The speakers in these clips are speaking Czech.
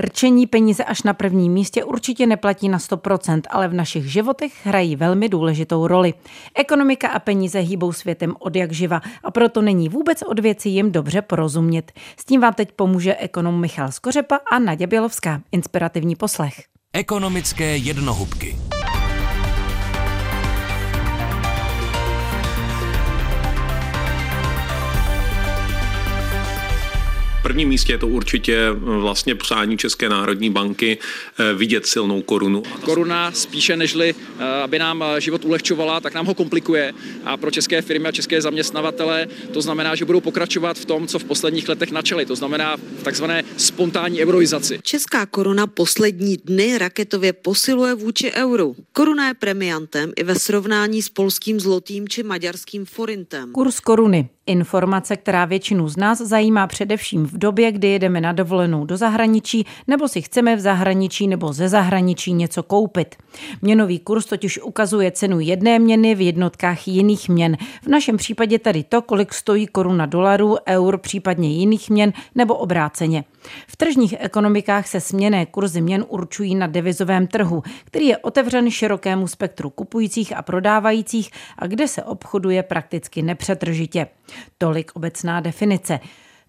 Rčení peníze až na prvním místě určitě neplatí na 100%, ale v našich životech hrají velmi důležitou roli. Ekonomika a peníze hýbou světem od jak živa a proto není vůbec od věci jim dobře porozumět. S tím vám teď pomůže ekonom Michal Skořepa a Nadě Bělovská. Inspirativní poslech. Ekonomické jednohubky. Prvním místě je to určitě eh, vlastně přání České národní banky eh, vidět silnou korunu. Koruna spíše nežli, eh, aby nám život ulehčovala, tak nám ho komplikuje a pro české firmy a české zaměstnavatele to znamená, že budou pokračovat v tom, co v posledních letech načali, to znamená v takzvané spontánní euroizaci. Česká koruna poslední dny raketově posiluje vůči euru. Koruna je premiantem i ve srovnání s polským zlotým či maďarským forintem. Kurs koruny Informace, která většinu z nás zajímá především v době, kdy jedeme na dovolenou do zahraničí nebo si chceme v zahraničí nebo ze zahraničí něco koupit. Měnový kurz totiž ukazuje cenu jedné měny v jednotkách jiných měn. V našem případě tedy to, kolik stojí koruna dolarů, eur, případně jiných měn nebo obráceně. V tržních ekonomikách se směné kurzy měn určují na devizovém trhu, který je otevřen širokému spektru kupujících a prodávajících a kde se obchoduje prakticky nepřetržitě. Tolik obecná definice.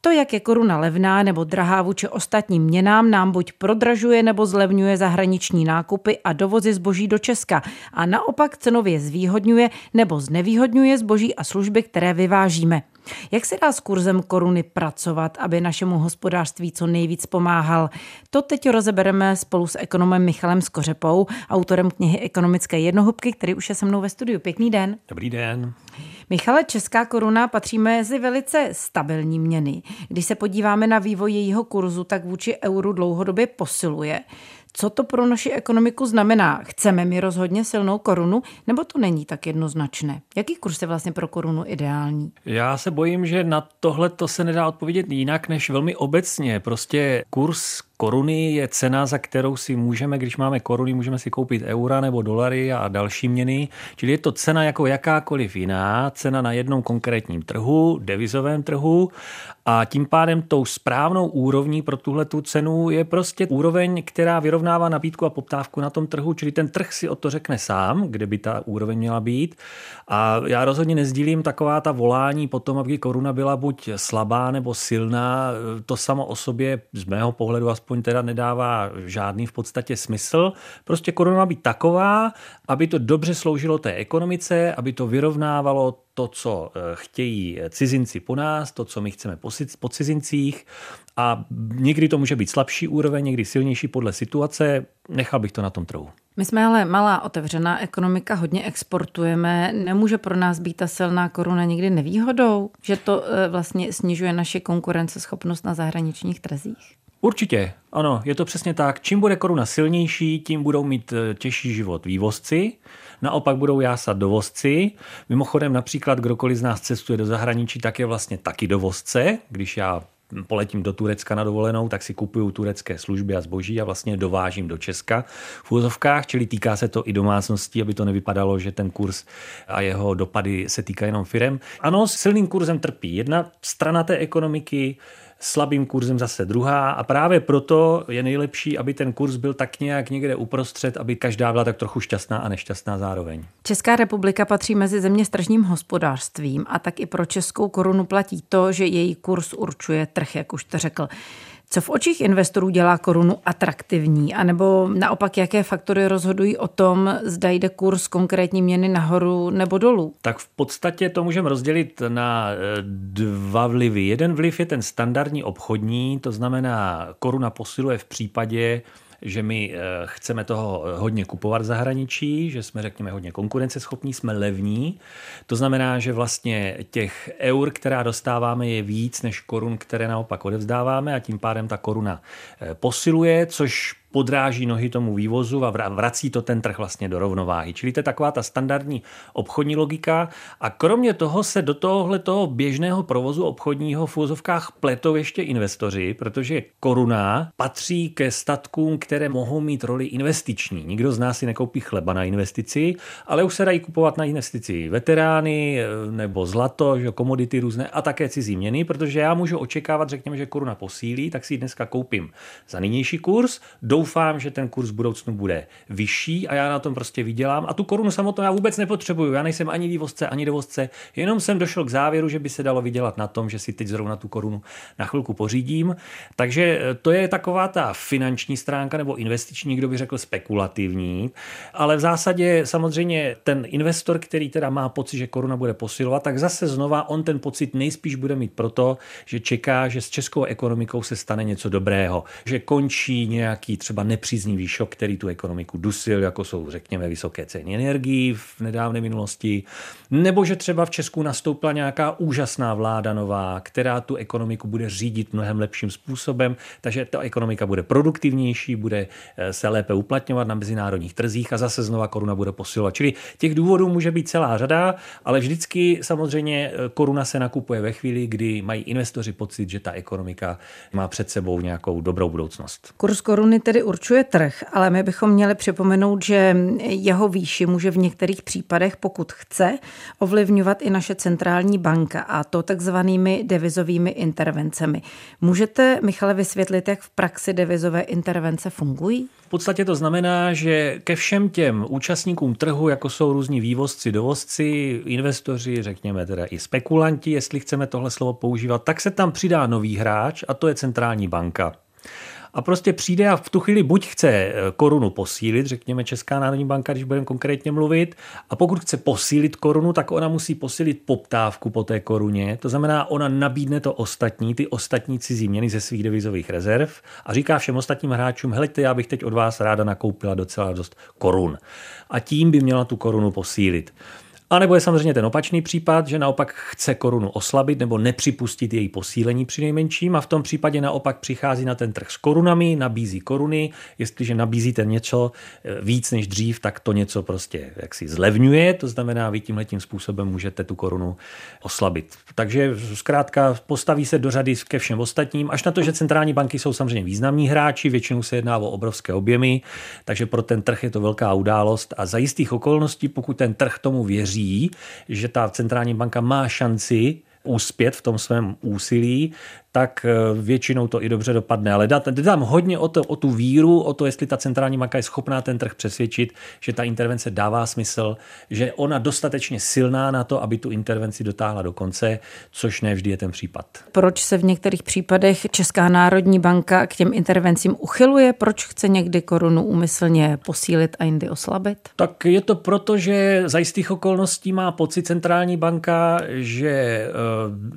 To, jak je koruna levná nebo drahá vůči ostatním měnám, nám buď prodražuje nebo zlevňuje zahraniční nákupy a dovozy zboží do Česka a naopak cenově zvýhodňuje nebo znevýhodňuje zboží a služby, které vyvážíme. Jak se dá s kurzem koruny pracovat, aby našemu hospodářství co nejvíc pomáhal? To teď rozebereme spolu s ekonomem Michalem Skořepou, autorem knihy Ekonomické jednohubky, který už je se mnou ve studiu. Pěkný den. Dobrý den. Michale, česká koruna patří mezi velice stabilní měny. Když se podíváme na vývoj jejího kurzu, tak vůči euru dlouhodobě posiluje. Co to pro naši ekonomiku znamená? Chceme mi rozhodně silnou korunu, nebo to není tak jednoznačné? Jaký kurz je vlastně pro korunu ideální? Já se bojím, že na tohle to se nedá odpovědět jinak než velmi obecně. Prostě kurz koruny je cena, za kterou si můžeme, když máme koruny, můžeme si koupit eura nebo dolary a další měny. Čili je to cena jako jakákoliv jiná, cena na jednom konkrétním trhu, devizovém trhu a tím pádem tou správnou úrovní pro tuhle tu cenu je prostě úroveň, která vyrovnává nabídku a poptávku na tom trhu, čili ten trh si o to řekne sám, kde by ta úroveň měla být. A já rozhodně nezdílím taková ta volání potom, aby koruna byla buď slabá nebo silná. To samo o sobě z mého pohledu aspoň teda nedává žádný v podstatě smysl. Prostě koruna být taková, aby to dobře sloužilo té ekonomice, aby to vyrovnávalo to, co eh, chtějí cizinci po nás, to, co my chceme po cizincích a někdy to může být slabší úroveň, někdy silnější podle situace. Nechal bych to na tom trhu. My jsme ale malá otevřená ekonomika, hodně exportujeme. Nemůže pro nás být ta silná koruna někdy nevýhodou, že to eh, vlastně snižuje naši konkurenceschopnost na zahraničních trzích? Určitě, ano, je to přesně tak. Čím bude koruna silnější, tím budou mít eh, těžší život vývozci, naopak budou jásat dovozci. Mimochodem například kdokoliv z nás cestuje do zahraničí, tak je vlastně taky dovozce. Když já poletím do Turecka na dovolenou, tak si kupuju turecké služby a zboží a vlastně dovážím do Česka v úzovkách, čili týká se to i domácností, aby to nevypadalo, že ten kurz a jeho dopady se týká jenom firem. Ano, silným kurzem trpí jedna strana té ekonomiky, slabým kurzem zase druhá a právě proto je nejlepší, aby ten kurz byl tak nějak někde uprostřed, aby každá byla tak trochu šťastná a nešťastná zároveň. Česká republika patří mezi země s tržním hospodářstvím a tak i pro českou korunu platí to, že její kurz určuje trh, jak už jste řekl. Co v očích investorů dělá korunu atraktivní? A nebo naopak, jaké faktory rozhodují o tom, zda jde kurz konkrétní měny nahoru nebo dolů? Tak v podstatě to můžeme rozdělit na eh, dva vlivy. Jeden vliv je ten standardní obchodní, to znamená, koruna posiluje v případě, že my eh, chceme toho hodně kupovat v zahraničí, že jsme, řekněme, hodně konkurenceschopní, jsme levní. To znamená, že vlastně těch eur, která dostáváme, je víc než korun, které naopak odevzdáváme a tím pádem ta koruna eh, posiluje, což podráží nohy tomu vývozu a vrací to ten trh vlastně do rovnováhy. Čili to je taková ta standardní obchodní logika. A kromě toho se do tohohle toho běžného provozu obchodního v úzovkách pletou ještě investoři, protože koruna patří ke statkům, které mohou mít roli investiční. Nikdo z nás si nekoupí chleba na investici, ale už se dají kupovat na investici veterány nebo zlato, že komodity různé a také cizí měny, protože já můžu očekávat, řekněme, že koruna posílí, tak si ji dneska koupím za nynější kurz. Doufám, že ten kurz v budoucnu bude vyšší a já na tom prostě vydělám. A tu korunu samotnou já vůbec nepotřebuju. Já nejsem ani vývozce, ani dovozce, jenom jsem došel k závěru, že by se dalo vydělat na tom, že si teď zrovna tu korunu na chvilku pořídím. Takže eh, to je taková ta finanční stránka nebo investiční, kdo by řekl spekulativní. Ale v zásadě samozřejmě ten investor, který teda má pocit, že koruna bude posilovat, tak zase znova on ten pocit nejspíš bude mít proto, že čeká, že s českou ekonomikou se stane něco dobrého, že končí nějaký třeba nepříznivý šok, který tu ekonomiku dusil, jako jsou, řekněme, vysoké ceny energií v nedávné minulosti, nebo že třeba v Česku nastoupila nějaká úžasná vláda nová, která tu ekonomiku bude řídit mnohem lepším způsobem, takže ta ekonomika bude produktivnější, bude eh, se lépe uplatňovat na mezinárodních trzích a zase znova koruna bude posilovat. Čili těch důvodů může být celá řada, ale vždycky samozřejmě eh, koruna se nakupuje ve chvíli, kdy mají investoři pocit, že ta ekonomika má před sebou nějakou dobrou budoucnost. Kurs koruny tedy určuje trh, ale my bychom měli připomenout, že jeho výši může v některých případech, pokud chce, ovlivňovat i naše centrální banka a to takzvanými devizovými intervencemi. Můžete, Michale, vysvětlit, jak v praxi devizové intervence fungují? V podstatě to znamená, že ke všem těm účastníkům trhu, jako jsou různí vývozci, dovozci, investoři, řekněme teda i spekulanti, jestli chceme tohle slovo používat, tak se tam přidá nový hráč a to je centrální banka a prostě přijde a v tu chvíli buď chce eh, korunu posílit, řekněme Česká národní banka, když budeme konkrétně mluvit, a pokud chce posílit korunu, tak ona musí posílit poptávku po té koruně, to znamená, ona nabídne to ostatní, ty ostatní cizí měny ze svých devizových rezerv a říká všem ostatním hráčům, hleďte, já bych teď od vás ráda nakoupila docela dost korun. A tím by měla tu korunu posílit. A nebo je samozřejmě ten opačný případ, že naopak chce korunu oslabit nebo nepřipustit její posílení při nejmenším a v tom případě naopak přichází na ten trh s korunami, nabízí koruny, jestliže nabízíte něco eh, víc než dřív, tak to něco prostě jaksi zlevňuje, to znamená, vy tímhle tím způsobem můžete tu korunu oslabit. Takže zkrátka postaví se do řady ke všem ostatním, až na to, že centrální banky jsou samozřejmě významní hráči, většinou se jedná o obrovské objemy, takže pro ten trh je to velká událost a za jistých okolností, pokud ten trh tomu věří, věří, že ta centrální banka má šanci uspět v tom svém úsilí, tak eh, většinou to i dobře dopadne. Ale jde tam hodně o, to, o tu víru, o to, jestli ta centrální banka je schopná ten trh přesvědčit, že ta intervence dává smysl, že ona dostatečně silná na to, aby tu intervenci dotáhla do konce, což ne vždy je ten případ. Proč se v některých případech Česká národní banka k těm intervencím uchyluje? Proč chce někdy korunu úmyslně posílit a jindy oslabit? Tak je to proto, že za jistých okolností má pocit centrální banka, že eh,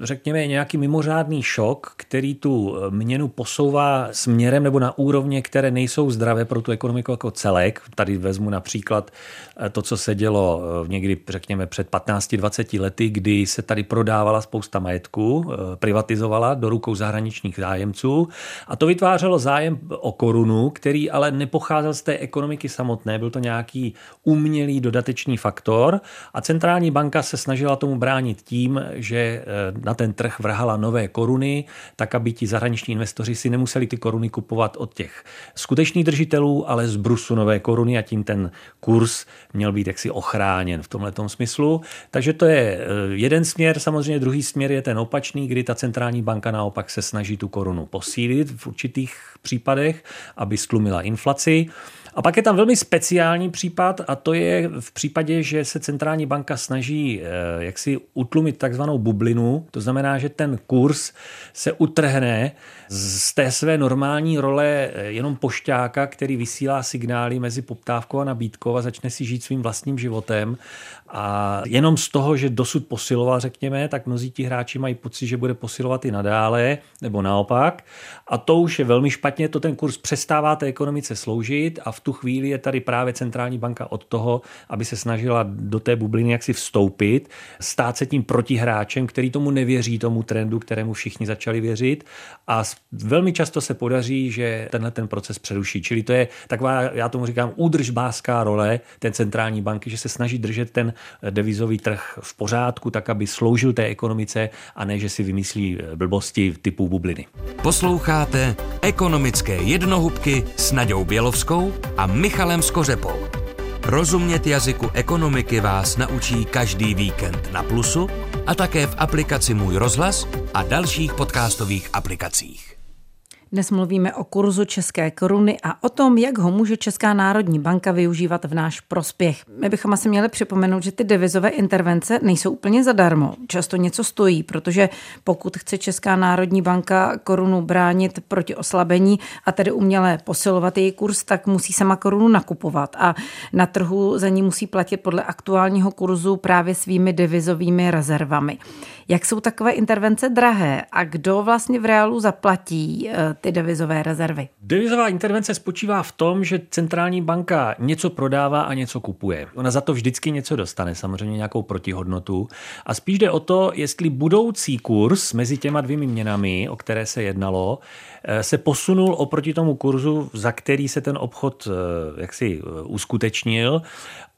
řekněme nějaký mimořádný šok který tu eh, měnu posouvá směrem nebo na úrovně, které nejsou zdravé pro tu ekonomiku jako celek. Tady vezmu například eh, to, co se dělo eh, někdy, řekněme, před 15-20 lety, kdy se tady prodávala spousta majetku, privatizovala do rukou zahraničních zájemců. A to vytvářelo zájem o korunu, který ale nepocházel z té ekonomiky samotné, byl to nějaký umělý dodatečný faktor. A centrální banka se snažila tomu bránit tím, že na ten trh vrhala nové koruny, tak aby ti zahraniční investoři si nemuseli ty koruny kupovat od těch skutečných držitelů, ale z brusu nové koruny a tím ten kurz měl být jaksi ochráněn v tomhle smyslu. Takže to je eh, jeden směr, samozřejmě druhý směr je ten opačný, kdy ta centrální banka naopak se snaží tu korunu posílit v určitých případech, aby stlumila inflaci. A pak je tam velmi speciální případ a to je v případě, že se centrální banka snaží eh, jaksi utlumit takzvanou bublinu, to znamená, že ten kurz se utrhne z té své normální role eh, jenom pošťáka, který vysílá signály mezi poptávkou a nabídkou a začne si žít svým vlastním životem. A jenom z toho, že dosud posiloval, řekněme, tak mnozí ti hráči mají pocit, že bude posilovat i nadále, nebo naopak. A to už je velmi špatně, to ten kurz přestává té ekonomice sloužit a v tu chvíli je tady právě centrální banka od toho, aby se snažila do té bubliny jaksi vstoupit, stát se tím protihráčem, který tomu nevěří, tomu trendu, kterému všichni začali věřit a velmi často se podaří, že tenhle ten proces přeruší. Čili to je taková, já tomu říkám, údržbářská role té centrální banky, že se snaží držet ten devizový trh v pořádku, tak aby sloužil té ekonomice a ne, že si vymyslí blbosti typu bubliny. Posloucháte ekonomické jednohubky s Naďou Bělovskou a Michalem Skořepou. Rozumět jazyku ekonomiky vás naučí každý víkend na Plusu a také v aplikaci Můj rozhlas a dalších podcastových aplikacích. Dnes mluvíme o kurzu české koruny a o tom, jak ho může Česká národní banka využívat v náš prospěch. My bychom asi měli připomenout, že ty devizové intervence nejsou úplně zadarmo. Často něco stojí, protože pokud chce Česká národní banka korunu bránit proti oslabení a tedy uměle posilovat její kurz, tak musí sama korunu nakupovat a na trhu za ní musí platit podle aktuálního kurzu právě svými devizovými rezervami. Jak jsou takové intervence drahé a kdo vlastně v reálu zaplatí eh, ty devizové rezervy? Devizová intervence spočívá v tom, že centrální banka něco prodává a něco kupuje. Ona za to vždycky něco dostane, samozřejmě nějakou protihodnotu. A spíš jde o to, jestli budoucí kurz mezi těma dvěmi měnami, o které se jednalo, eh, se posunul oproti tomu kurzu, za který se ten obchod eh, jaksi uskutečnil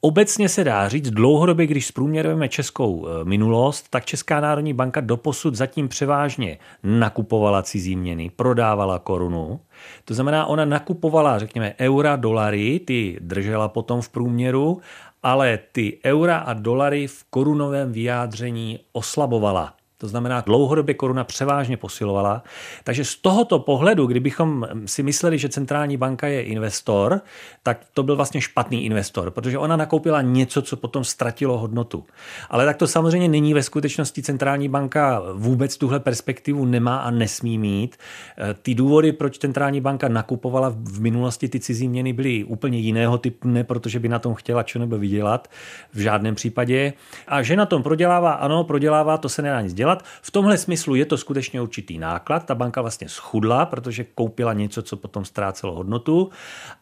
Obecně se dá říct, dlouhodobě, když zprůměrujeme českou e, minulost, tak Česká národní banka doposud zatím převážně nakupovala cizí měny, prodávala korunu. To znamená, ona nakupovala, řekněme, eura, dolary, ty držela potom v průměru, ale ty eura a dolary v korunovém vyjádření oslabovala. To znamená, dlouhodobě koruna převážně posilovala. Takže z tohoto pohledu, kdybychom si mysleli, že centrální banka je investor, tak to byl vlastně špatný investor, protože ona nakoupila něco, co potom ztratilo hodnotu. Ale tak to samozřejmě není ve skutečnosti centrální banka vůbec tuhle perspektivu nemá a nesmí mít. E, ty důvody, proč centrální banka nakupovala v minulosti ty cizí měny, byly úplně jiného typu, ne protože by na tom chtěla čo nebo vydělat, v žádném případě. A že na tom prodělává, ano, prodělává, to se nedá nic dělat dělat. V tomhle smyslu je to skutečně určitý náklad. Ta banka vlastně schudla, protože koupila něco, co potom ztrácelo hodnotu.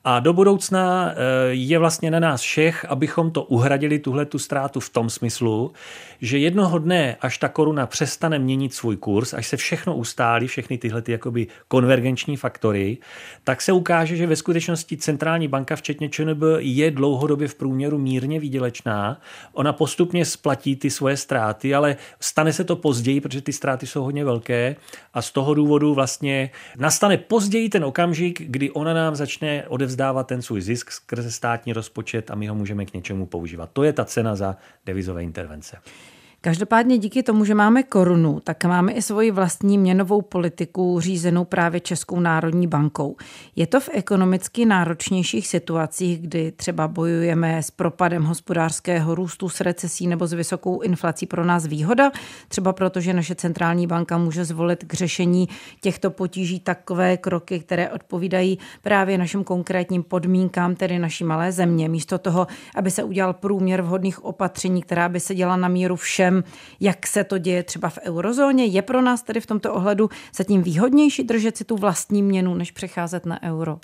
A do budoucna eh, je vlastně na nás všech, abychom to uhradili, tuhle tu ztrátu v tom smyslu, že jednoho dne, až ta koruna přestane měnit svůj kurz, až se všechno ustálí, všechny tyhle ty jakoby konvergenční faktory, tak se ukáže, že ve skutečnosti centrální banka, včetně ČNB, je dlouhodobě v průměru mírně výdělečná. Ona postupně splatí ty svoje ztráty, ale stane se to později později, protože ty ztráty jsou hodně velké a z toho důvodu vlastně nastane později ten okamžik, kdy ona nám začne odevzdávat ten svůj zisk skrze státní rozpočet a my ho můžeme k něčemu používat. To je ta cena za devizové intervence. Každopádně díky tomu, že máme korunu, tak máme i svoji vlastní měnovou politiku řízenou právě Českou národní bankou. Je to v ekonomicky náročnějších situacích, kdy třeba bojujeme s propadem hospodářského růstu, s recesí nebo s vysokou inflací pro nás výhoda? Třeba proto, že naše centrální banka může zvolit k řešení těchto potíží takové kroky, které odpovídají právě našim konkrétním podmínkám, tedy naší malé země, místo toho, aby se udělal průměr vhodných opatření, která by se děla na míru všem způsobem, jak se to děje třeba v eurozóně. Je pro nás tedy v tomto ohledu zatím výhodnější držet si tu vlastní měnu, než přecházet na euro?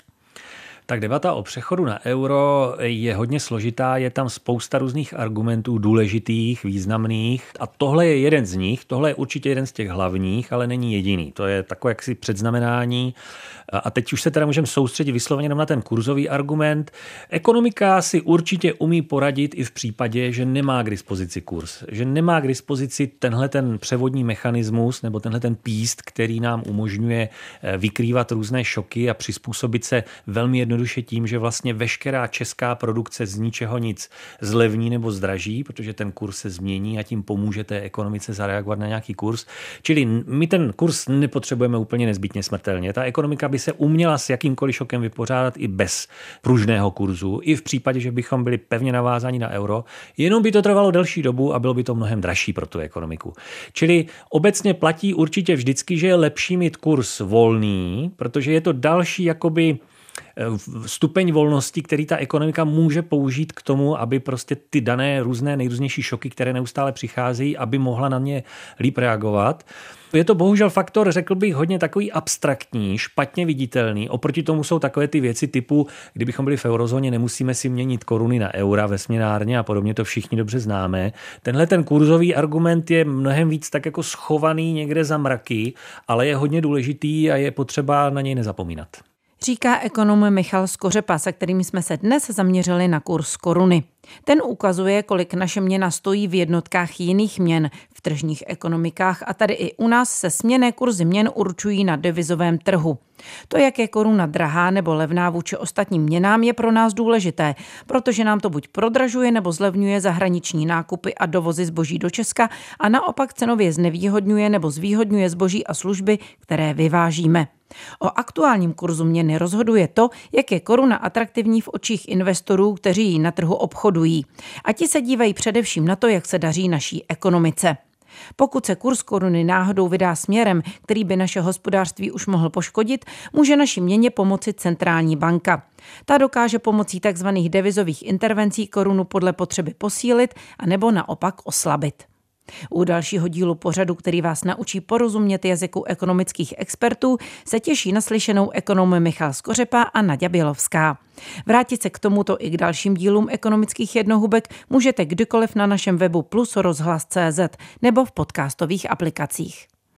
Tak debata o přechodu na euro je hodně složitá, je tam spousta různých argumentů důležitých, významných a tohle je jeden z nich, tohle je určitě jeden z těch hlavních, ale není jediný. To je takové jaksi předznamenání a teď už se teda můžeme soustředit vysloveně na ten kurzový argument. Ekonomika si určitě umí poradit i v případě, že nemá k dispozici kurz, že nemá k dispozici tenhle ten převodní mechanismus nebo tenhle ten píst, který nám umožňuje eh, vykrývat různé šoky a přizpůsobit se velmi jednoduše tím, že vlastně veškerá česká produkce z ničeho nic zlevní nebo zdraží, protože ten kurz se změní a tím pomůže té ekonomice zareagovat na nějaký kurz. Čili my ten kurz nepotřebujeme úplně nezbytně smrtelně. Ta ekonomika by by se uměla s jakýmkoliv šokem vypořádat i bez pružného kurzu, i v případě, že bychom byli pevně navázáni na euro, jenom by to trvalo delší dobu a bylo by to mnohem dražší pro tu ekonomiku. Čili obecně platí určitě vždycky, že je lepší mít kurz volný, protože je to další jakoby stupeň volnosti, který ta ekonomika může použít k tomu, aby prostě ty dané různé nejrůznější šoky, které neustále přicházejí, aby mohla na ně líp reagovat. Je to bohužel faktor, řekl bych, hodně takový abstraktní, špatně viditelný. Oproti tomu jsou takové ty věci typu, kdybychom byli v eurozóně, nemusíme si měnit koruny na eura ve směnárně a podobně, to všichni dobře známe. Tenhle ten kurzový argument je mnohem víc tak jako schovaný někde za mraky, ale je hodně důležitý a je potřeba na něj nezapomínat. Říká ekonom Michal Skořepa, se kterým jsme se dnes zaměřili na kurz koruny. Ten ukazuje, kolik naše měna stojí v jednotkách jiných měn v tržních ekonomikách a tady i u nás se směné kurzy měn určují na devizovém trhu. To, jak je koruna drahá nebo levná vůči ostatním měnám, je pro nás důležité, protože nám to buď prodražuje nebo zlevňuje zahraniční nákupy a dovozy zboží do Česka a naopak cenově znevýhodňuje nebo zvýhodňuje zboží a služby, které vyvážíme. O aktuálním kurzu měny rozhoduje to, jak je koruna atraktivní v očích investorů, kteří ji na trhu obchodují. A ti se dívají především na to, jak se daří naší ekonomice. Pokud se kurz koruny náhodou vydá směrem, který by naše hospodářství už mohl poškodit, může naší měně pomoci centrální banka. Ta dokáže pomocí tzv. devizových intervencí korunu podle potřeby posílit a nebo naopak oslabit. U dalšího dílu pořadu, který vás naučí porozumět jazyku ekonomických expertů, se těší naslyšenou ekonom Michal Skořepa a Nadia Bělovská. Vrátit se k tomuto i k dalším dílům ekonomických jednohubek můžete kdykoliv na našem webu plus rozhlas.cz nebo v podcastových aplikacích.